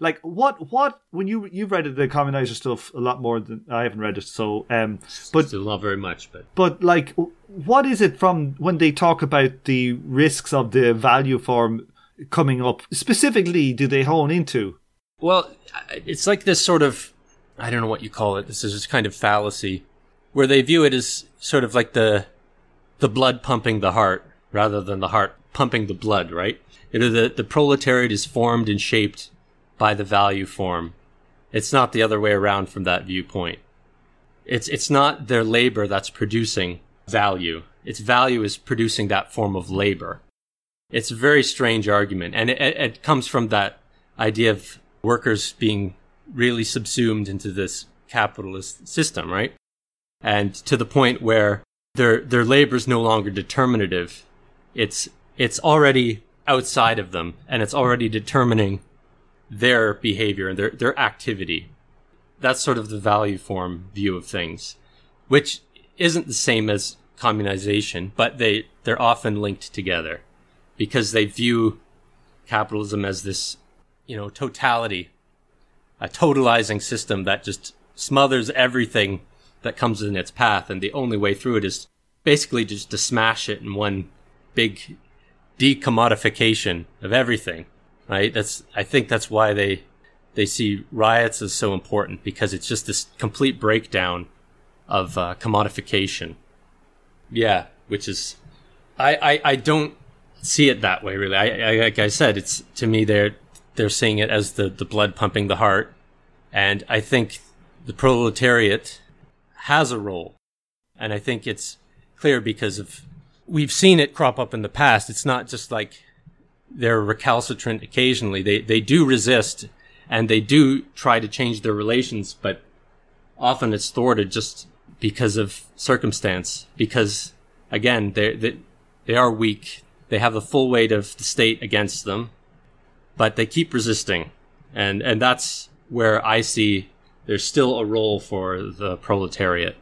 like what what when you you've read the communizer stuff a lot more than I haven't read it. So um, but Still not very much, but but like what is it from when they talk about the risks of the value form coming up specifically? Do they hone into? Well, it's like this sort of, I don't know what you call it. This is this kind of fallacy where they view it as sort of like the, the blood pumping the heart rather than the heart pumping the blood, right? You know, the, the proletariat is formed and shaped by the value form. It's not the other way around from that viewpoint. It's, it's not their labor that's producing value. Its value is producing that form of labor. It's a very strange argument. And it, it comes from that idea of workers being really subsumed into this capitalist system, right? And to the point where their their labor is no longer determinative. It's it's already outside of them and it's already determining their behavior and their their activity. That's sort of the value form view of things, which isn't the same as communization, but they they're often linked together because they view capitalism as this you know, totality, a totalizing system that just smothers everything that comes in its path. And the only way through it is basically just to smash it in one big decommodification of everything, right? That's, I think that's why they, they see riots as so important because it's just this complete breakdown of uh, commodification. Yeah, which is, I, I, I don't see it that way really. I, I, like I said, it's to me they're they're seeing it as the, the blood pumping the heart. And I think the proletariat has a role. And I think it's clear because of we've seen it crop up in the past. It's not just like they're recalcitrant occasionally. They they do resist and they do try to change their relations, but often it's thwarted just because of circumstance. Because again, they they they are weak. They have the full weight of the state against them but they keep resisting. And, and that's where I see there's still a role for the proletariat.